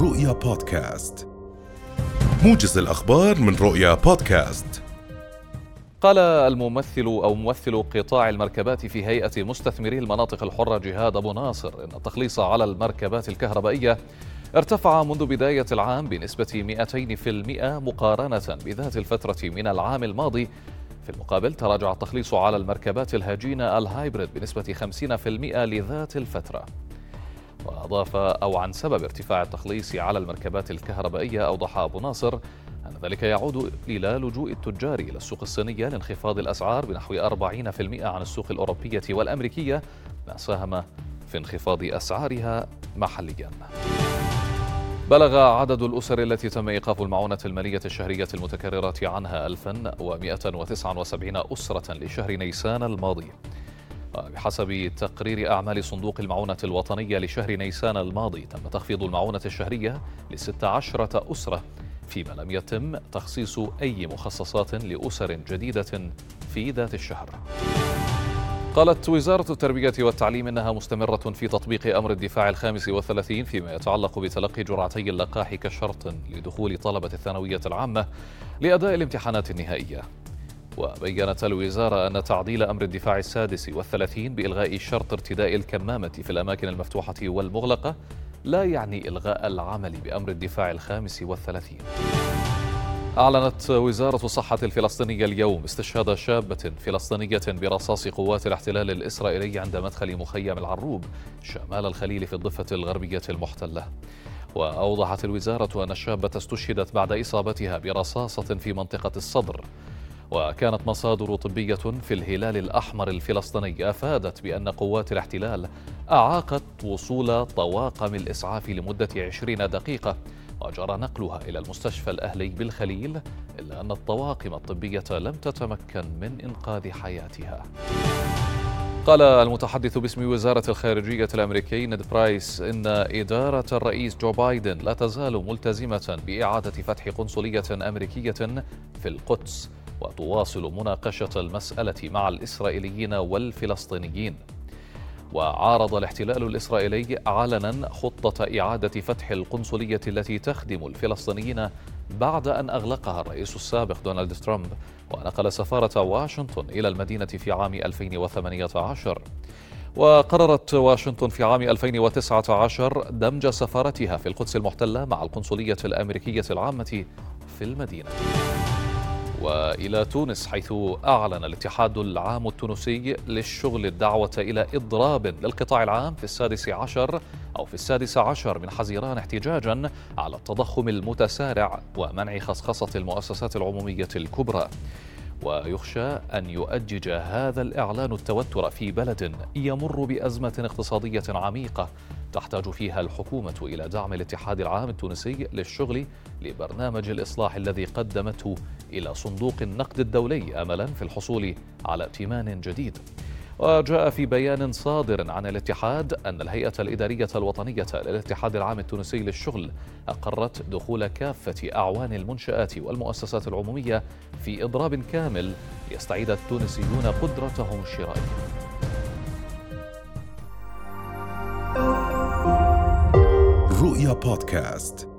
رؤيا بودكاست. موجز الأخبار من رؤيا بودكاست. قال الممثل أو ممثل قطاع المركبات في هيئة مستثمري المناطق الحرة جهاد أبو ناصر إن التخليص على المركبات الكهربائية ارتفع منذ بداية العام بنسبة 200% مقارنة بذات الفترة من العام الماضي. في المقابل تراجع التخليص على المركبات الهجينة الهايبريد بنسبة 50% لذات الفترة. وأضاف أو عن سبب ارتفاع التخليص على المركبات الكهربائية أوضح أبو ناصر أن ذلك يعود إلى لجوء التجار إلى السوق الصينية لانخفاض الأسعار بنحو 40% عن السوق الأوروبية والأمريكية ما ساهم في انخفاض أسعارها محلياً. بلغ عدد الأسر التي تم إيقاف المعونة المالية الشهرية المتكررة عنها 1179 أسرة لشهر نيسان الماضي بحسب تقرير أعمال صندوق المعونة الوطنية لشهر نيسان الماضي تم تخفيض المعونة الشهرية لست عشرة أسرة فيما لم يتم تخصيص أي مخصصات لأسر جديدة في ذات الشهر. قالت وزارة التربية والتعليم إنها مستمرة في تطبيق أمر الدفاع الخامس والثلاثين فيما يتعلق بتلقي جرعتي اللقاح كشرط لدخول طلبة الثانوية العامة لأداء الامتحانات النهائية. وبينت الوزارة أن تعديل أمر الدفاع السادس والثلاثين بإلغاء شرط ارتداء الكمامة في الأماكن المفتوحة والمغلقة لا يعني إلغاء العمل بأمر الدفاع الخامس والثلاثين. أعلنت وزارة الصحة الفلسطينية اليوم استشهاد شابة فلسطينية برصاص قوات الاحتلال الإسرائيلي عند مدخل مخيم العروب شمال الخليل في الضفة الغربية المحتلة. وأوضحت الوزارة أن الشابة استشهدت بعد إصابتها برصاصة في منطقة الصدر. وكانت مصادر طبية في الهلال الأحمر الفلسطيني أفادت بأن قوات الاحتلال أعاقت وصول طواقم الإسعاف لمدة عشرين دقيقة وجرى نقلها إلى المستشفى الأهلي بالخليل إلا أن الطواقم الطبية لم تتمكن من إنقاذ حياتها. قال المتحدث باسم وزارة الخارجية الأمريكي نيد برايس إن إدارة الرئيس جو بايدن لا تزال ملتزمة بإعادة فتح قنصلية أمريكية في القدس. وتواصل مناقشة المسألة مع الإسرائيليين والفلسطينيين. وعارض الاحتلال الإسرائيلي علنا خطة إعادة فتح القنصلية التي تخدم الفلسطينيين بعد أن أغلقها الرئيس السابق دونالد ترامب ونقل سفارة واشنطن إلى المدينة في عام 2018 وقررت واشنطن في عام 2019 دمج سفارتها في القدس المحتلة مع القنصلية الأمريكية العامة في المدينة. وإلى تونس حيث أعلن الاتحاد العام التونسي للشغل الدعوة إلى إضراب للقطاع العام في السادس عشر أو في السادس عشر من حزيران احتجاجا على التضخم المتسارع ومنع خصخصة المؤسسات العمومية الكبرى. ويخشى أن يؤجج هذا الإعلان التوتر في بلد يمر بأزمة اقتصادية عميقة تحتاج فيها الحكومة إلى دعم الاتحاد العام التونسي للشغل لبرنامج الإصلاح الذي قدمته إلى صندوق النقد الدولي املا في الحصول على ائتمان جديد. وجاء في بيان صادر عن الاتحاد أن الهيئة الإدارية الوطنية للاتحاد العام التونسي للشغل أقرت دخول كافة أعوان المنشآت والمؤسسات العمومية في إضراب كامل ليستعيد التونسيون قدرتهم الشرائية. رؤيا بودكاست